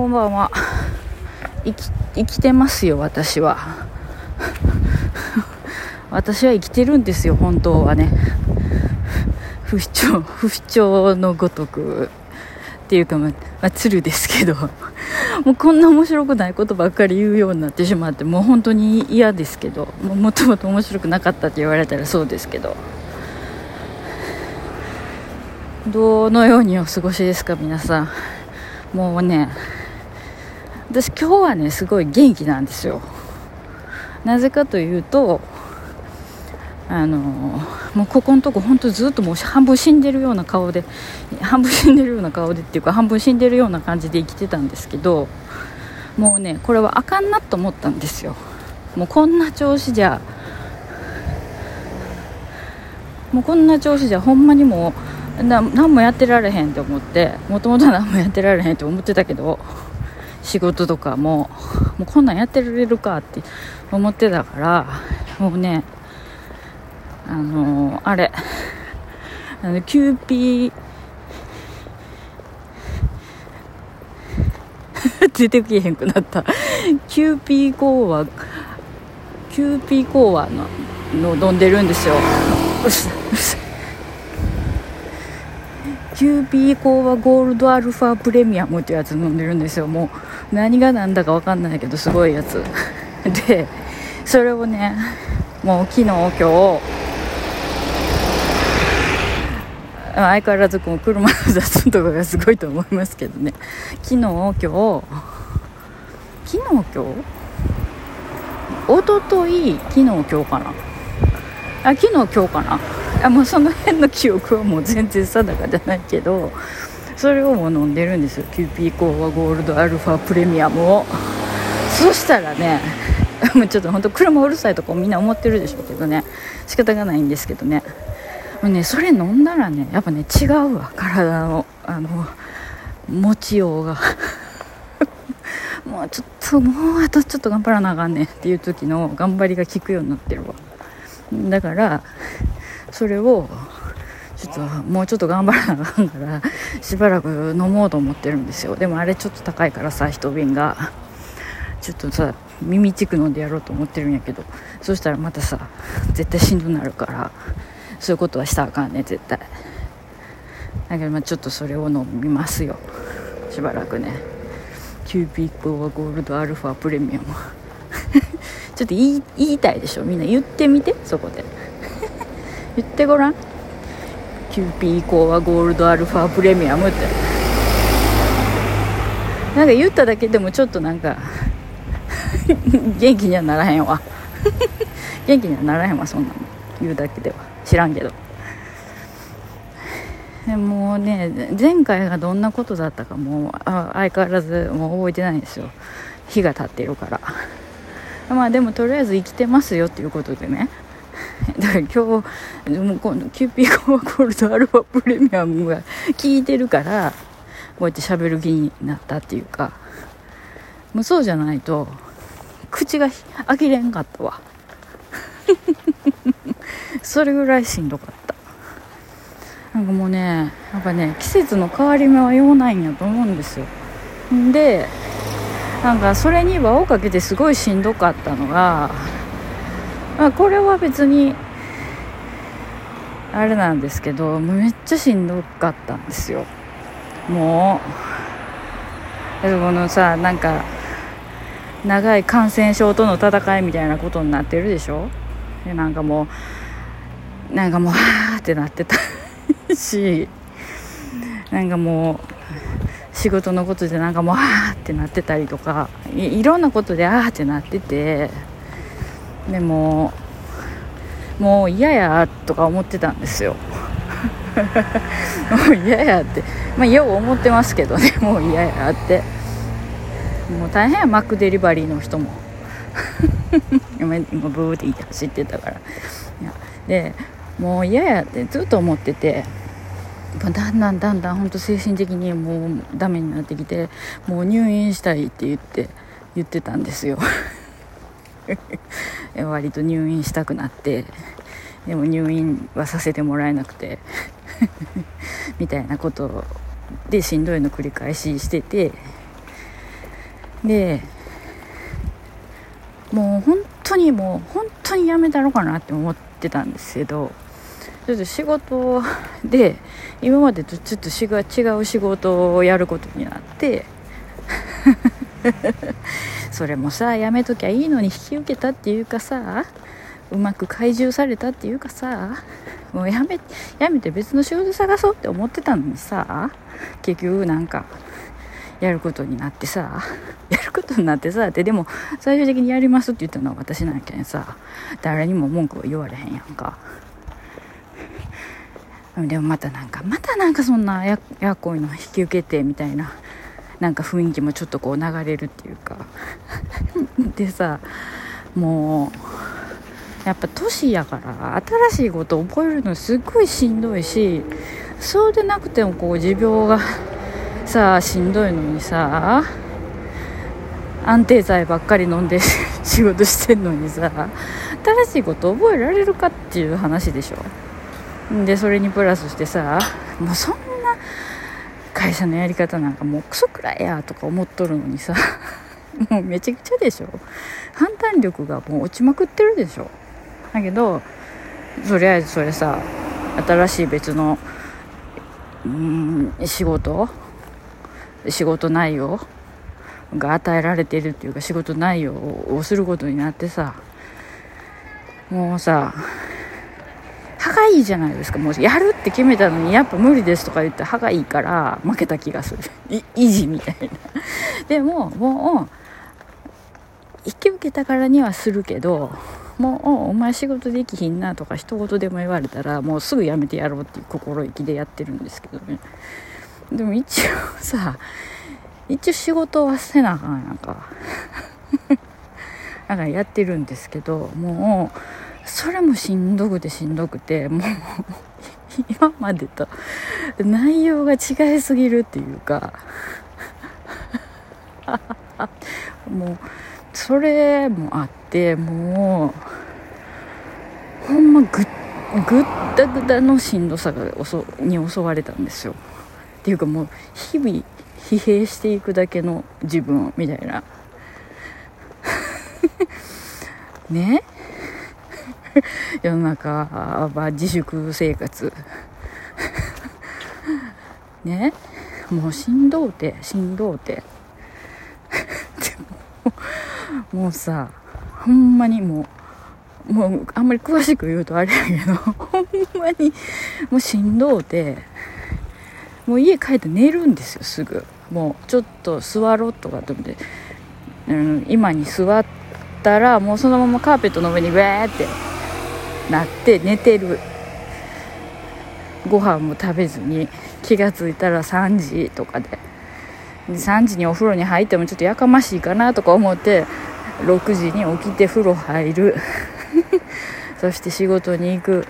こんばんは。生き生きてますよ私は。私は生きてるんですよ本当はね。不死鳥不死鳥のごとく。っていうかまあ、まあ、鶴ですけど。もうこんな面白くないことばっかり言うようになってしまってもう本当に嫌ですけど。もともと面白くなかったって言われたらそうですけど。どのようにお過ごしですか皆さん。もうね私今日はねすごい元気なんですよ。なぜかというとあのもうここのとこ本当ずっともう半分死んでるような顔で半分死んでるような顔でっていうか半分死んでるような感じで生きてたんですけどもうねこれはあかんなと思ったんですよ。もうこんな調子じゃもうこんな調子じゃほんまにもうな何もやってられへんと思ってもともと何もやってられへんと思ってたけど仕事とかももうこんなんやってられるかって思ってたからもうねあのー、あれあのキューピー 出てけへんくなった。キューピーコーワキューピーコーワのの飲んでるんですよ。キューピーコーワゴールドアルファプレミアムってやつ飲んでるんですよもう。何が何だか分かんないけどすごいやつ。でそれをねもう昨日今日相変わらずこう車の雑音とかがすごいと思いますけどね。昨日今日昨日今日？おととい昨日今日かな？あ昨日今日かな？あもうその辺の記憶はもう全然定かじゃないけどそれをも飲んでるんですよ。キューピーコーワゴールドアルファプレミアムを。そしたらね もうちょっと本当車うるさいとかみんな思ってるでしょうけどね。仕方がないんですけどね。もうねそれ飲んだらねやっぱね違うわ。体のあの持ちようが。もうちょっともうあとちょっと頑張らなあかんねん。っていう時の頑張りが効くようになってるわ。だからそれをちょっともうちょっと頑張らなあかんから しばらく飲もうと思ってるんですよ。でもあれちょっと高いからさ一瓶が。ちょっとさ耳チク飲んでやろうと思ってるんやけどそしたらまたさ絶対しんどくなるからそういうことはしたらあかんね絶対。だけどまあちょっとそれを飲みますよ。しばらくね。キューピックはゴールドアルファプレミアム。ちょっと言い言いたいでしょ？みんな言ってみてそこで。言ってごらん。キューピーコーワゴールドアルファプレミアムって。なんか言っただけでもちょっとなんか元気にはならへんわ。元気にはならへんわそんなの。言うだけでは。知らんけど。でもうね前回がどんなことだったかもう相変わらずもう覚えてないんですよ。日が経ってるから。まあでもとりあえず生きてますよっていうことでね。だから今日もうこのキューピーコーワゴールドアルファプレミアムが効いてるからこうやって喋る気になったっていうかもうそうじゃないと口が開けれんかったわ。それぐらいしんどかった。なんかもうねやっぱね季節の変わり目は用ないんやと思うんですよ。でなんかそれに輪をかけてすごいしんどかったのが、まあ、これは別にあれなんですけどめっちゃしんどかったんですよ。もう。このさなんか長い感染症との戦いみたいなことになってるでしょ？でなんかもうなんかもうはあってなってた しなんかもう仕事のことでなんかもうあーってなってたりとかいろんなことであーってなってて。でももう嫌やとか思ってたんですよ。もう嫌やって。まあよう思ってますけどね。もう嫌やって。もう大変や。マックデリバリーの人も。今ブーって走ってたから。でもう嫌やってずっと思ってて。だんだんだんだん本当精神的にもうダメになってきてもう入院したいって言って言ってたんですよ。割と入院したくなってでも入院はさせてもらえなくて みたいなことでしんどいの繰り返ししててでもう本当にもう本当にやめたろかなって思ってたんですけどちょっと仕事で今までとちょっと違う仕事をやることになって それもさやめときゃいいのに引き受けたっていうかさうまく懐柔されたっていうかさもうやめやめて別の仕事探そうって思ってたのにさ結局なんかやることになってさやることになってさってでも最終的にやりますって言ったのは私なんけんさ誰にも文句は言われへんやんか。でもまたなんかまたなんかそんなややこいの引き受けてみたいな。なんか雰囲気もちょっとこう流れるっていうか。でさもうやっぱ年やから新しいこと覚えるのすっごいしんどいしそうでなくてもこう持病がさあしんどいのにさ安定剤ばっかり飲んで 仕事してんのにさ新しいこと覚えられるかっていう話でしょ。でそれにプラスしてさもうそん会社のやり方なんかもうクソくらいやとか思っとるのにさ。もうめちゃくちゃでしょ。判断力がもう落ちまくってるでしょ。だけどとりあえずそれさ新しい別のうん仕事仕事内容が与えられているっていうか仕事内容をすることになってさもうさ歯がいいじゃないですかもうやるって決めたのにやっぱ無理ですとか言って歯がいいから負けた気がする。維持みたいな。でももう引き受けたからにはするけどもうお前仕事できひんなとか一言でも言われたらもうすぐやめてやろうっていう心意気でやってるんですけどね。でも一応さ一応仕事はせなあかんやんか。だからやってるんですけどもうそれもしんどくてしんどくてもう 今までと内容が違いすぎるっていうか。もうそれもあってもうほんまぐぐったぐたのしんどさがに襲われたんですよ。っていうかもう日々疲弊していくだけの自分みたいな。ね？世の中は自粛生活。ね？もうしんどうてしんどうて。でももうさほんまにもうもうあんまり詳しく言うとあれやけどほんまにもうしんどうて。もう家帰って寝るんですよすぐ。もうちょっと座ろうとかと思って、うん、今に座ったらもうそのままカーペットの上にウェーってなって寝てる。ご飯も食べずに気が付いたら3時とかで。3時にお風呂に入ってもちょっとやかましいかなとか思って6時に起きて風呂入る。そして仕事に行く。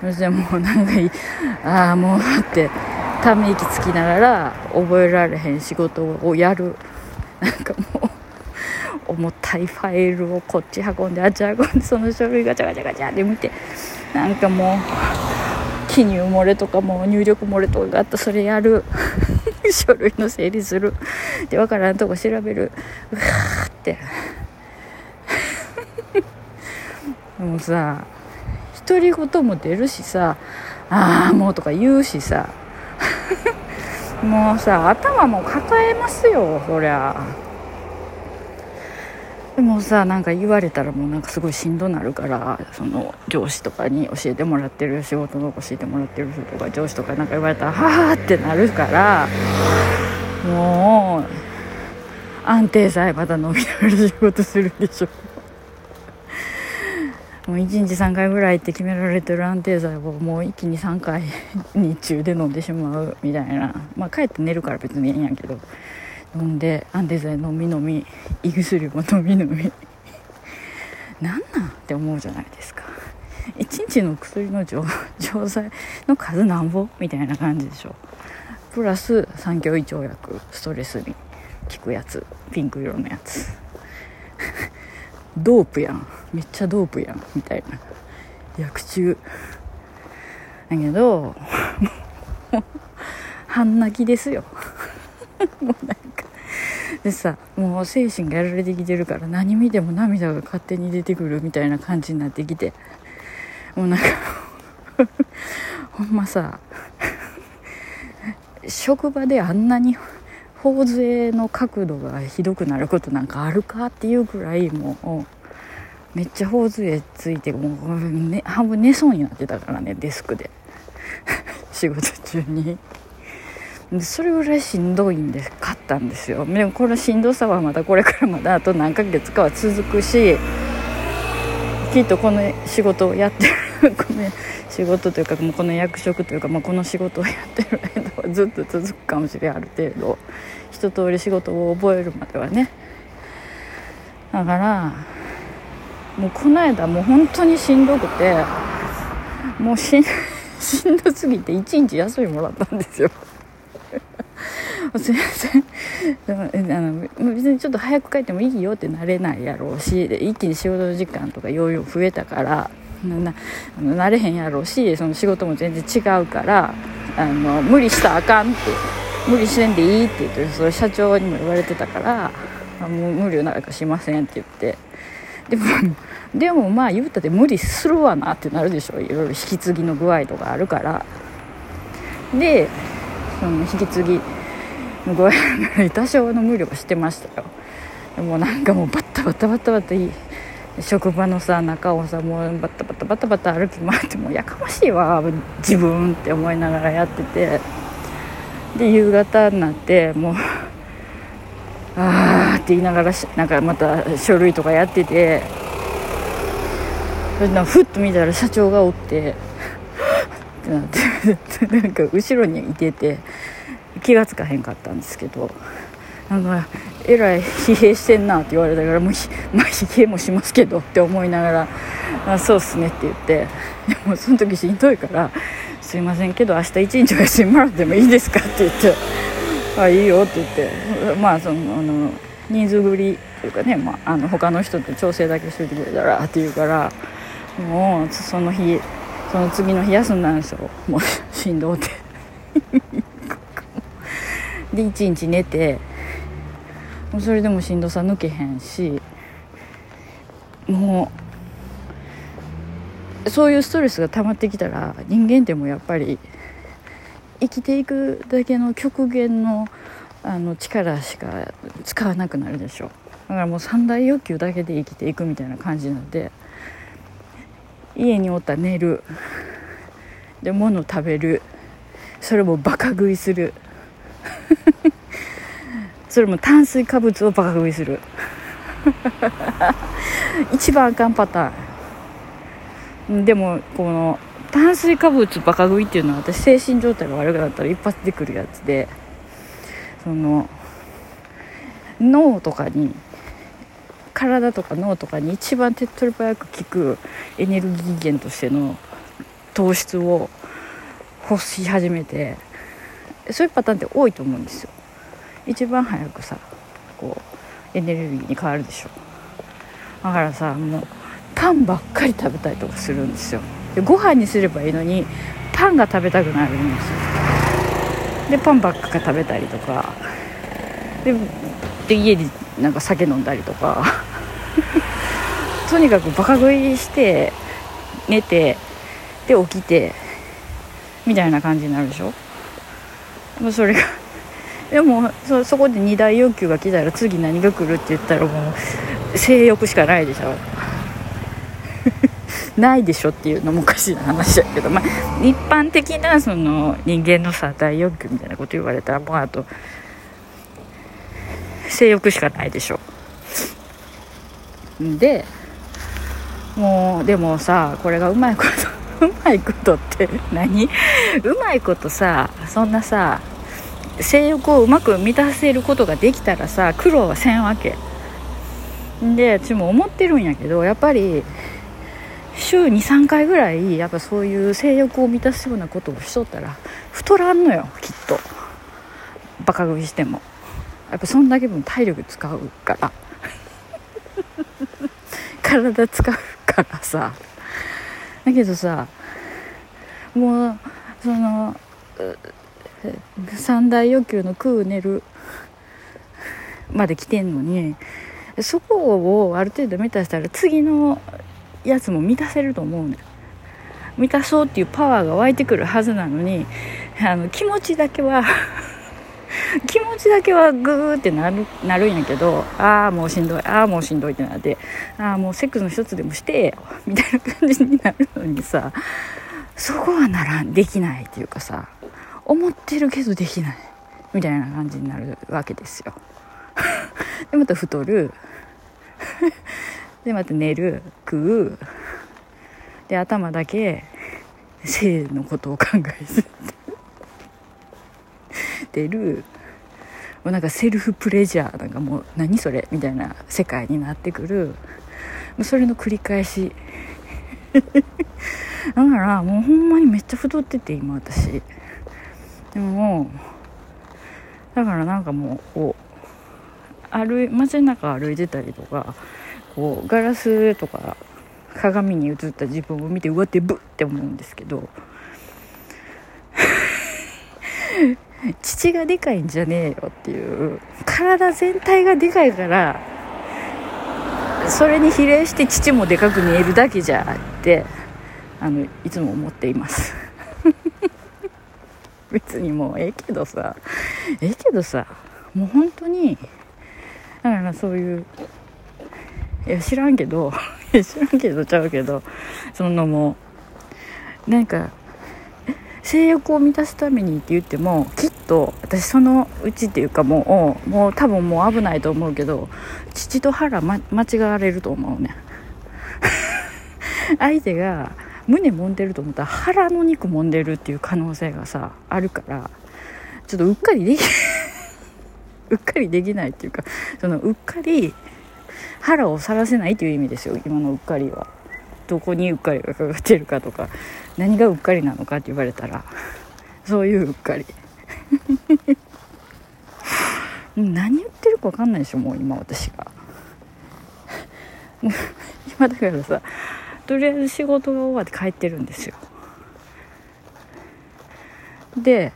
そしてもうなんかいい。ああもうってため息つきながら覚えられへん仕事をやる。なんかもう重たいファイルをこっち運んであっち運んでその書類ガチャガチャガチャって見てなんかもう記入漏れとかも入力漏れとかがあった。それやる。書類の整理する。で分からんとこ調べる。うわーって。もうさ独り言も出るしさああもうとか言うしさ。もうさ頭も抱えますよそりゃ。でもさなんか言われたらもうなんかすごいしんどなるからその上司とかに教えてもらってる仕事の教えてもらってる人とか上司とかなんか言われたらはあってなるからもう安定剤また飲みながら仕事するでしょ。もう1日3回ぐらいって決められてる安定剤をもう一気に3回日中で飲んでしまうみたいな。まあ帰って寝るから別にいいんやけど。飲んで安定剤飲み飲み胃薬も飲み飲み。なんなんって思うじゃないですか。1日の薬の錠剤の数なんぼみたいな感じでしょ。プラス三強胃腸薬ストレスに効くやつ。ピンク色のやつ。ドープやん。めっちゃドープやんみたいな。薬中。だけど半泣きですよ。もうなんでさもう精神がやられてきてるから何見ても涙が勝手に出てくるみたいな感じになってきてもうなんか ほんまさ職場であんなに頬杖の角度がひどくなることなんかあるかっていうくらいもうめっちゃ頬杖ついてもう、ね、半分寝そうになってたからねデスクで 仕事中に。それぐらいしんどいんで買ったんですよ。でもこのしんどさはまたこれからまだあと何ヶ月かは続くしきっとこの仕事をやってるこの仕事というかもうこの役職というか、まあ、この仕事をやってる間はずっと続くかもしれんある程度一通り仕事を覚えるまではね。だからもうこの間もう本当にしんどくてもうしん しんどすぎて一日休みもらったんですよ。すいません。あの別にちょっと早く帰ってもいいよってなれないやろうし一気に仕事時間とか容量増えたからななれへんやろうしその仕事も全然違うからあの無理したらあかんって無理せんでいいって言ってそれ社長にも言われてたからもう無理なんかしませんって言って。でも でもまあ言うたって無理するわなってなるでしょ。いろいろ引き継ぎの具合とかあるから。でその引き継ぎ。の具合多少の無理はしてましたよ。でもなんかもうバッタバタバタバタいい職場のさ中をさもうバタバタバタバタ歩き回ってもうやかましいわ自分って思いながらやってて。で夕方になってもうああって言いながらなんかまた書類とかやってて。ふっと見たら社長がおって。ってなってなんか後ろにいてて気が付かへんかったんですけどなんかえらい 疲弊してんなって言われたからもう、まあ、疲弊もしますけどって思いながら「あそうっすね」って言ってでもその時しんどいから「すいませんけど明日一日お休みもらってもいいですか?」って言って「あいいよ」って言ってまあそのあの人数繰りというかね、まあ、あの他の人と調整だけしといてくれたらって言うからもうその日その次の日休んだんですよ。もうしんどうて。で一日寝てもうそれでもしんどさ抜けへんしもうそういうストレスが溜まってきたら人間ってもやっぱり生きていくだけの極限のあの力しか使わなくなるでしょ。だからもう三大欲求だけで生きていくみたいな感じなんで家におったら寝る。で物食べる。それもバカ食いする。それも炭水化物をバカ食いする。一番あかんパターン。でもこの炭水化物バカ食いっていうのは私精神状態が悪くなったら一発でくるやつで。その脳とかに体とか脳とかに一番手っ取り早く効くエネルギー源としての糖質を欲し始めてそういうパターンって多いと思うんですよ。一番早くさこうエネルギーに変わるでしょ。だからさもうパンばっかり食べたりとかするんですよ。でご飯にすればいいのにパンが食べたくなるんですよでパンばっか食べたりとかでで家になんか酒飲んだりとか。とにかくバカ食いして寝てで起きてみたいな感じになるでしょ。もうそれが でもそそこで二大欲求が来たら次何が来るって言ったらもう性欲しかないでしょ。ないでしょっていうのもおかしいな話だけど、まあ、一般的なその人間のさ大欲求みたいなこと言われたらもうあと性欲しかないでしょ。でもうでもさこれがうまいこと うまいことって何？うまいことさそんなさ性欲をうまく満たせることができたらさ苦労はせんわけ。で私も思ってるんやけどやっぱり週23回ぐらいやっぱそういう性欲を満たすようなことをしとったら太らんのよきっと。バカ食いしても。やっぱそんだけ分体力使うから。体使うからさ。だけどさもうその三大欲求の食う寝るまで来てんのにそこをある程度満たしたら次のやつも満たせると思うねん満たそうっていうパワーが湧いてくるはずなのにあの気持ちだけは 気持ちだけはグーってなるなるんやけどああもうしんどいああもうしんどいってなってああもうセックスの一つでもして みたいな感じになるのにさそこはならんできないっていうかさ思ってるけどできないみたいな感じになるわけですよ。でまた太る。でまた寝る。食う。で頭だけ性のことを考えずって。てるもうなんかセルフプレジャーなんかもう何それみたいな世界になってくる。もうそれの繰り返し。だからもうほんまにめっちゃ太ってて今私。でもだからなんかもうこう歩い街の中歩いてたりとかこうガラスとか鏡に映った自分を見てうわってブッって思うんですけど。父がでかいんじゃねえよっていう。体全体がでかいからそれに比例して父もでかく見えるだけじゃってあのいつも思っています。別にもうええけどさ。ええけどさ。もう本当にだからそういういや知らんけど 知らんけどちゃうけどそのもうなんか性欲を満たすためにって言ってもきと私そのうちっていうかもうもう多分もう危ないと思うけど父と腹、ま、間違われると思うね。相手が胸揉んでると思ったら腹の肉揉んでるっていう可能性がさあるからちょっとうっかりでき うっかりできないっていうかそのうっかり腹をさらせないという意味ですよ今のうっかりは。どこにうっかりがかかってるかとか何がうっかりなのかって言われたらそういううっかり。何言ってるか分かんないでしょもう今私が。今だからさとりあえず仕事が終わって帰ってるんですよ。で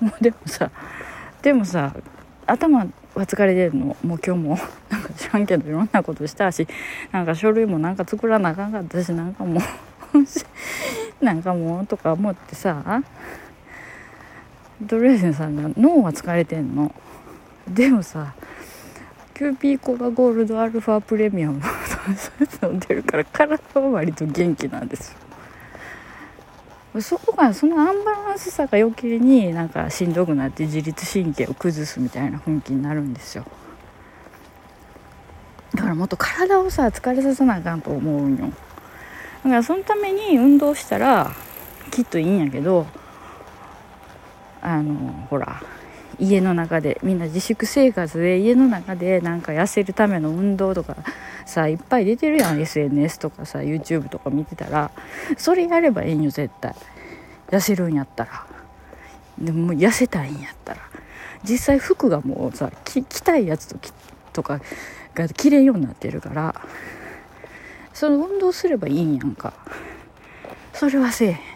もうでもさでもさ頭は疲れてるの。もう今日もなんか知らんけどいろんなことしたしなんか書類もなんか作らなあかんかったしなんかもう なんかもうとか思ってさとりあえずさ脳は疲れてんの？でもさキューピーコラゴールドアルファプレミアムそういうの出るから体は割と元気なんですよ。そこがそのアンバランスさが余計になんかしんどくなって自律神経を崩すみたいな雰囲気になるんですよ。だからもっと体をさ疲れさせなあかんと思うんよ。だからそのために運動したらきっといいんやけどあのほら家の中でみんな自粛生活で家の中でなんか痩せるための運動とかさいっぱい出てるやん SNS とかさ YouTube とか見てたらそれやればいいんよ絶対。痩せるんやったら。でも痩せたいんやったら。実際服がもうさ着たいやつととかが着れんようになってるからその運動すればいいんやんか。それはせえへん。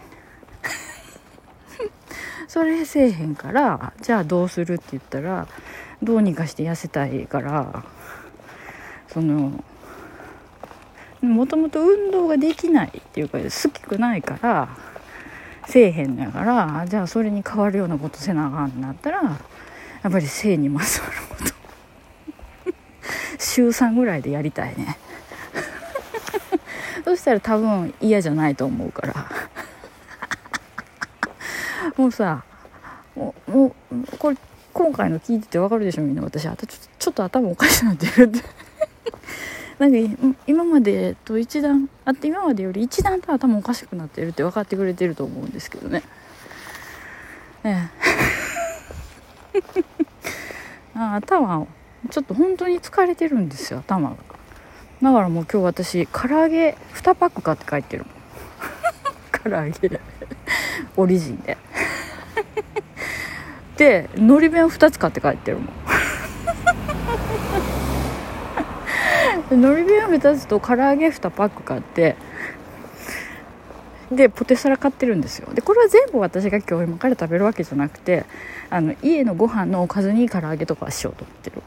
それせえへんからじゃあどうするって言ったらどうにかして痩せたいからそのもともと運動ができないっていうか好きくないからせえへんのやからじゃあそれに変わるようなことせなあかんなったらやっぱり性にまつわること。週3ぐらいでやりたいね。そしたら多分嫌じゃないと思うから。もうさもうもうこれ今回の聞いててわかるでしょみんな。私あとちょっと頭おかしくなってるって。なんか今までと一段あって今までより一段と頭おかしくなってるって分かってくれてると思うんですけどね。ええ。あ頭ちょっと本当に疲れてるんですよ頭が。だからもう今日私唐揚げ2パック買って帰ってるもん。唐揚げ。オリジンで。でのり弁2つ買って帰ってるもん。のり弁2つと唐揚げ2パック買って。でポテサラ買ってるんですよ。でこれは全部私が今日今から食べるわけじゃなくてあの家のご飯のおかずに唐揚げとかはしようと思ってる。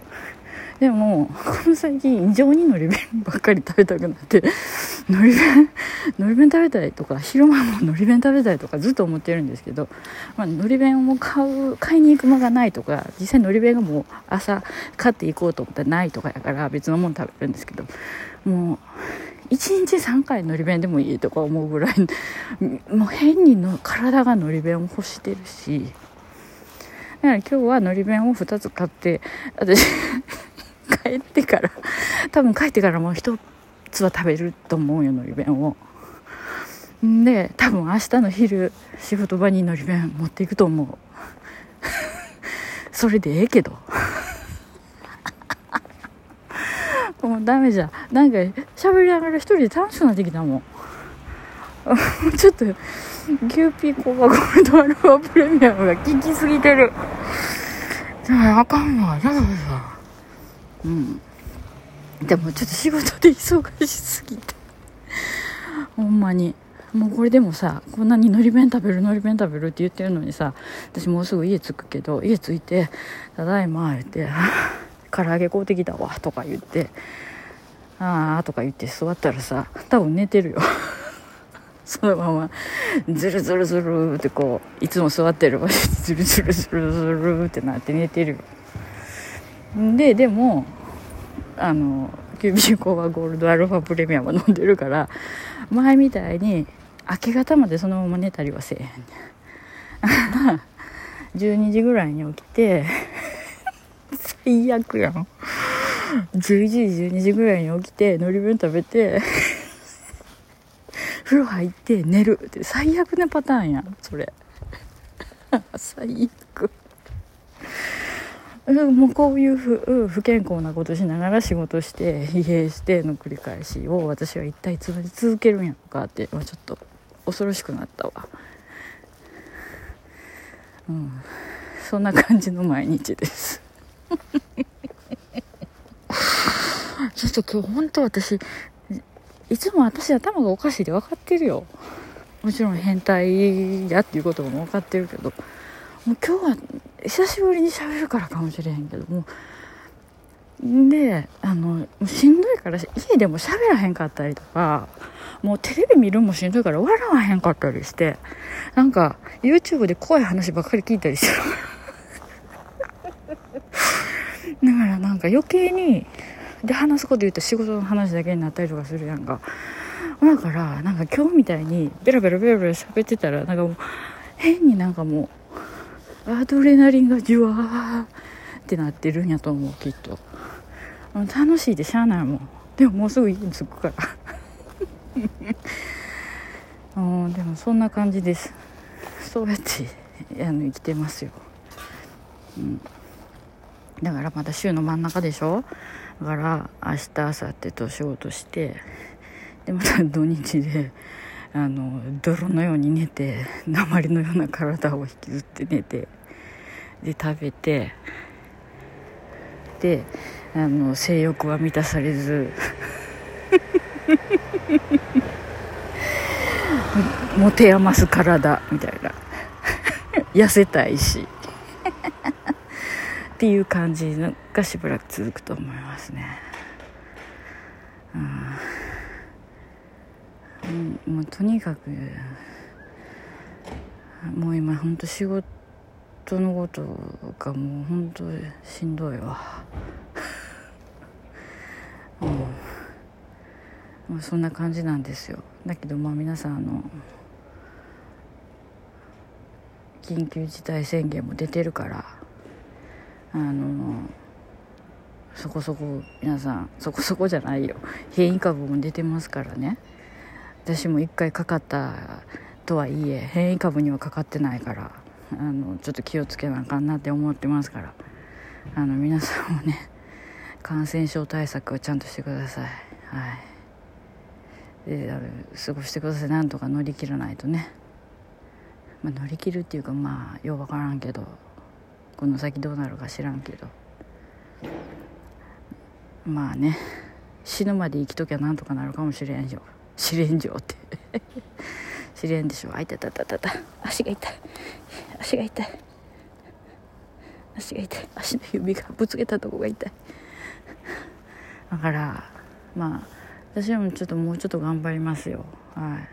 でもこの最近異常にのり弁ばっかり食べたくなってのり弁のり弁食べたいとか昼間ものり弁食べたいとかずっと思ってるんですけど、まあのり弁を買う買いに行く間がないとか実際のり弁がもう朝買っていこうと思ったらないとかやから別のもの食べるんですけどもう1日3回のり弁でもいいとか思うぐらいもう変にの体がのり弁を欲してるしだから今日はのり弁を2つ買って私帰ってから多分帰ってからもう一つは食べると思うよのり弁を。で多分明日の昼仕事場にのり弁持っていくと思う。それでええけど。もうダメじゃん。なんか喋りながら一人で楽しくなってきたもん。ちょっとキューピーコバゴールドアルファプレミアムが効きすぎてる。あかんわ。だからさうん。でもちょっと仕事で忙しすぎて。ほんまに。もうこれでもさこんなにのり弁食べるのり弁食べるって言ってるのにさ私もうすぐ家着くけど家着いて「ただいま」言って「唐揚げ買うてきたわ」とか言って「ああ」とか言って座ったらさ多分寝てるよ。そのままズルズルズルってこういつも座ってる場所でズルズルズルズルってなって寝てるよ。ででもあのキュービーコーバゴールドアルファプレミアム飲んでるから前みたいに明け方までそのまま寝たりはせえへん12 時ぐらいに起きて最悪やん。11時12時ぐらいに起きてのり弁食べて風呂入って寝る。って最悪なパターンやんそれ。最悪。もうこういう不不健康なことしながら仕事して疲弊しての繰り返しを私は一体いつまで続けるんやろかってちょっと恐ろしくなったわ。うんそんな感じの毎日です。ちょっと今日本当私いつも私頭がおかしいで分かってるよ。もちろん変態やっていうことも分かってるけどもう今日は久しぶりに喋るからかもしれへんけども。であのしんどいから家でも喋らへんかったりとかもうテレビ見るもしんどいから笑わへんかったりしてなんか YouTube で怖い話ばっかり聞いたりする。だからなんか余計にで話すこと言うと仕事の話だけになったりとかするやんか。だからなんか今日みたいにベラベラベラベラ喋ってたらなんかもう変になんかもうアドレナリンがじわーってなってるんやと思うきっと。楽しいでしゃあないもん。でももうすぐ家に着くから。うんでもそんな感じです。そうやってあの生きてますよ、うん、だからまだ週の真ん中でしょ？だから明日明後日と仕事してでまた土日であの泥のように寝て鉛のような体を引きずって寝てで食べてであの性欲は満たされず 持て余す体みたいな。痩せたいし。っていう感じがしばらく続くと思いますねうんもうとにかくもう今本当仕事のことがもう本当しんどいわ。うん。まあ、そんな感じなんですよ。だけどまあ皆さんあの緊急事態宣言も出てるからあのそこそこ皆さんそこそこじゃないよ。変異株も出てますからね。私も1回かかったとはいえ変異株にはかかってないからあのちょっと気をつけなあかんなって思ってますから。あの皆さんもね 感染症対策をちゃんとしてください。はい。であの過ごしてください。なんとか乗り切らないとね、まあ、乗り切るっていうかまあよう分からんけどこの先どうなるか知らんけど。まあね死ぬまで生きときゃなんとかなるかもしれんじょ知れんじょって。知れんでしょ。あいたたたたた。足が痛い。足が痛い。足が痛い。足の指がぶつけたとこが痛い。だからまあ私もちょっともうちょっと頑張りますよ。はい。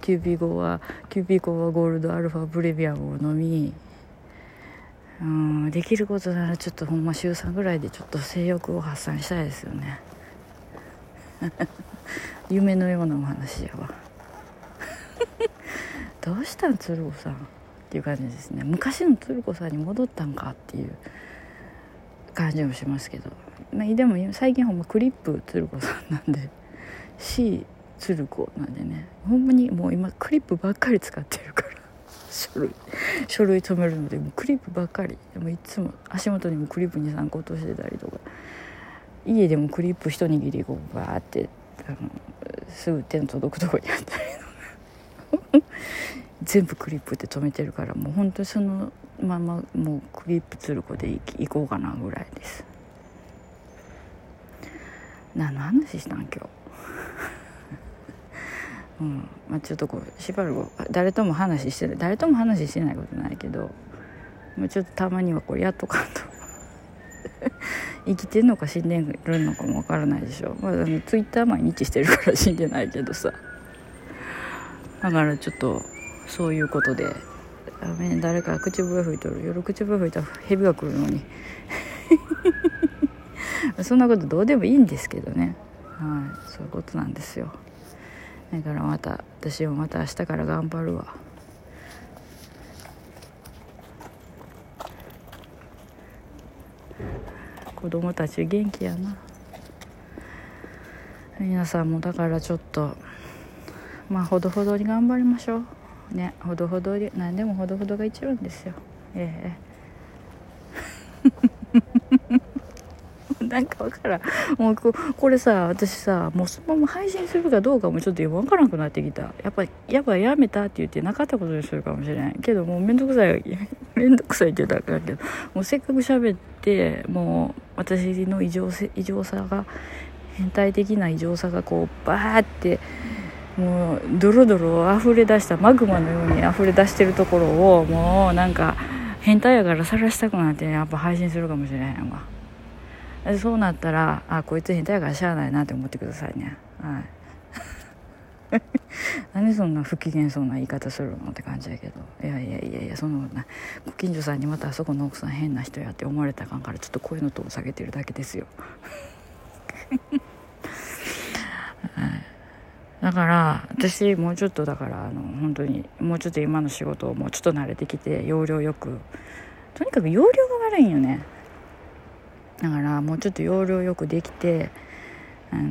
キューピーコーワキューピーコーワゴールドアルファプレミアムを飲みうんできることならちょっとほんま週3ぐらいでちょっと性欲を発散したいですよね。夢のようなお話やわ。どうしたん鶴子さんっていう感じですね。昔の鶴子さんに戻ったんかっていう感じもしますけど、まあ、でも最近ほんまクリップ鶴子さんなんで。C 鶴子なんでね。ほんまにもう今クリップばっかり使ってるから。書類書類止めるのでもうクリップばっかり。でもいつも足元にもクリップ23個落としてたりとか。家でもクリップ一握りこうバーってあのすぐ手の届くとこにあったり 全部クリップで止めてるからもう本当にそのままもうクリップつる子でいこうかなぐらいです。何の話したん今日？うん。まあ、ちょっとこうしばらく誰とも話してない誰とも話してないことないけど、まあ、ちょっとたまにはこれやっとかんと。生きてんのか死んでるのかもわからないでしょ、まあ、あのツイッター毎日してるから死んでないけどさ。だからちょっとそういうことで。誰か口笛吹いとる。夜口笛吹いたら蛇が来るのに。そんなことどうでもいいんですけどね。はい。そういうことなんですよ。だからまた私もまた明日から頑張るわ。子供たち元気やな。皆さんもだからちょっとまあほどほどに頑張りましょう。ねほどほどに何でもほどほどが一番ですよ。ええ。なんか分からん。もうこれさ私さもうそのまま配信するかどうかもちょっと分からなくなってきた。やっぱやっぱやめたって言ってなかったことにするかもしれない。けどもう面倒くさい 面倒くさいって言ったらあかんけど。もうせっかく喋ってもう私の異常異常さが変態的な異常さがこうバーってもうドロドロ溢れ出したマグマのように溢れ出してるところをもうなんか変態やから晒したくなってやっぱ配信するかもしれへんわ。そうなったらあこいつ変態やからしゃあないなって思ってくださいね。はい。何そんな不機嫌そうな言い方するのって感じやけど。いやいやいやいやそんなご近所さんにまたあそこの奥さん変な人やって思われたかんからちょっと声のトーン下げてるだけですよ。だから私もうちょっとだからあの本当にもうちょっと今の仕事をもうちょっと慣れてきて要領よくとにかく要領が悪いんよね。だからもうちょっと要領よくできてあの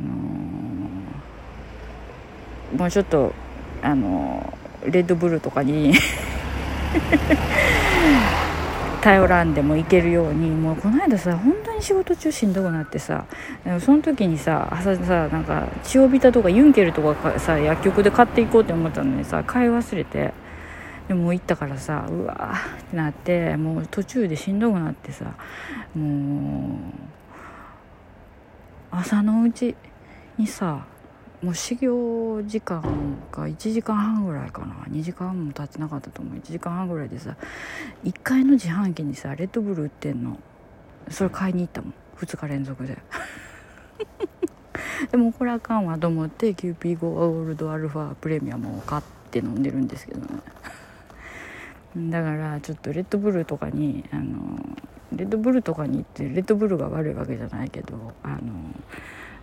ー、もうちょっとあのー、レッドブルとかに 頼らんでもいけるようにもうこの間さ本当に仕事中しんどくなってさその時にさ朝さなんかチオビタとかユンケルとかさ薬局で買っていこうって思ったのにさ買い忘れて。でも行ったからさうわーってなってもう途中でしんどくなってさもう朝のうちにさもう始業時間が1時間半ぐらいかな。2時間も経ってなかったと思う。1時間半ぐらいでさ1階の自販機にさレッドブル売ってんの。それ買いに行ったもん。2日連続で。でもこれあかんわと思ってキューピーゴールドアルファプレミアムを買って飲んでるんですけどね。だからちょっとレッドブルとかにあのレッドブルとかに行ってレッドブルが悪いわけじゃないけどあの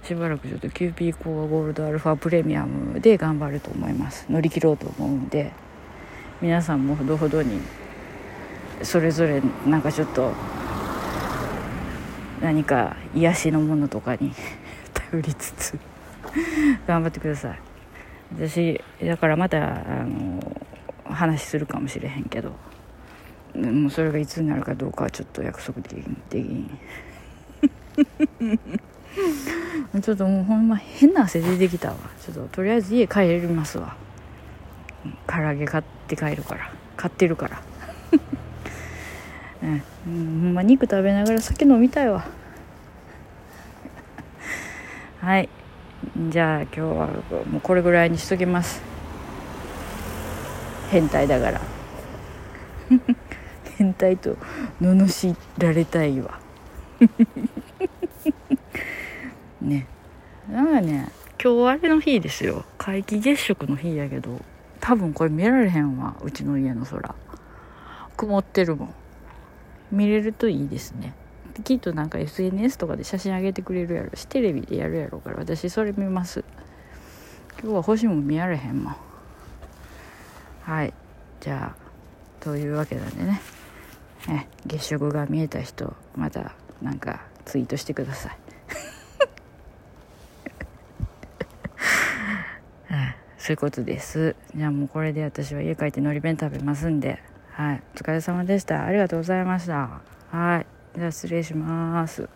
しばらくちょっとキューピーコーワゴールドアルファプレミアムで頑張ると思います。乗り切ろうと思うんで皆さんもほどほどにそれぞれなんかちょっと何か癒しのものとかに 頼りつつ 頑張ってください。私だからまたあの話するかもしれへんけど。もうそれがいつになるかどうかはちょっと約束できんできん。ちょっともうほんま変な汗出てきたわ。ちょっととりあえず家帰りますわ。唐揚げ買って帰るから。買ってるから。うん、ほんま肉食べながら酒飲みたいわ。はい。じゃあ今日はもうこれぐらいにしときます。変態だから。変態と罵られたいわ。ね。なんかね今日あれの日ですよ。皆既月食の日やけど多分これ見られへんわ。うちの家の空。曇ってるもん。見れるといいですね。きっとなんか SNS とかで写真上げてくれるやろ。しテレビでやるやろうから私それ見ます。今日は星も見られへんもん。はい。じゃあというわけなんでね。ね月食が見えた人またなんかツイートしてくださ い。そういうことです。じゃあもうこれで私は家帰ってのり弁食べますんで。はい。お疲れ様でした。ありがとうございました。はい。じゃあ失礼します。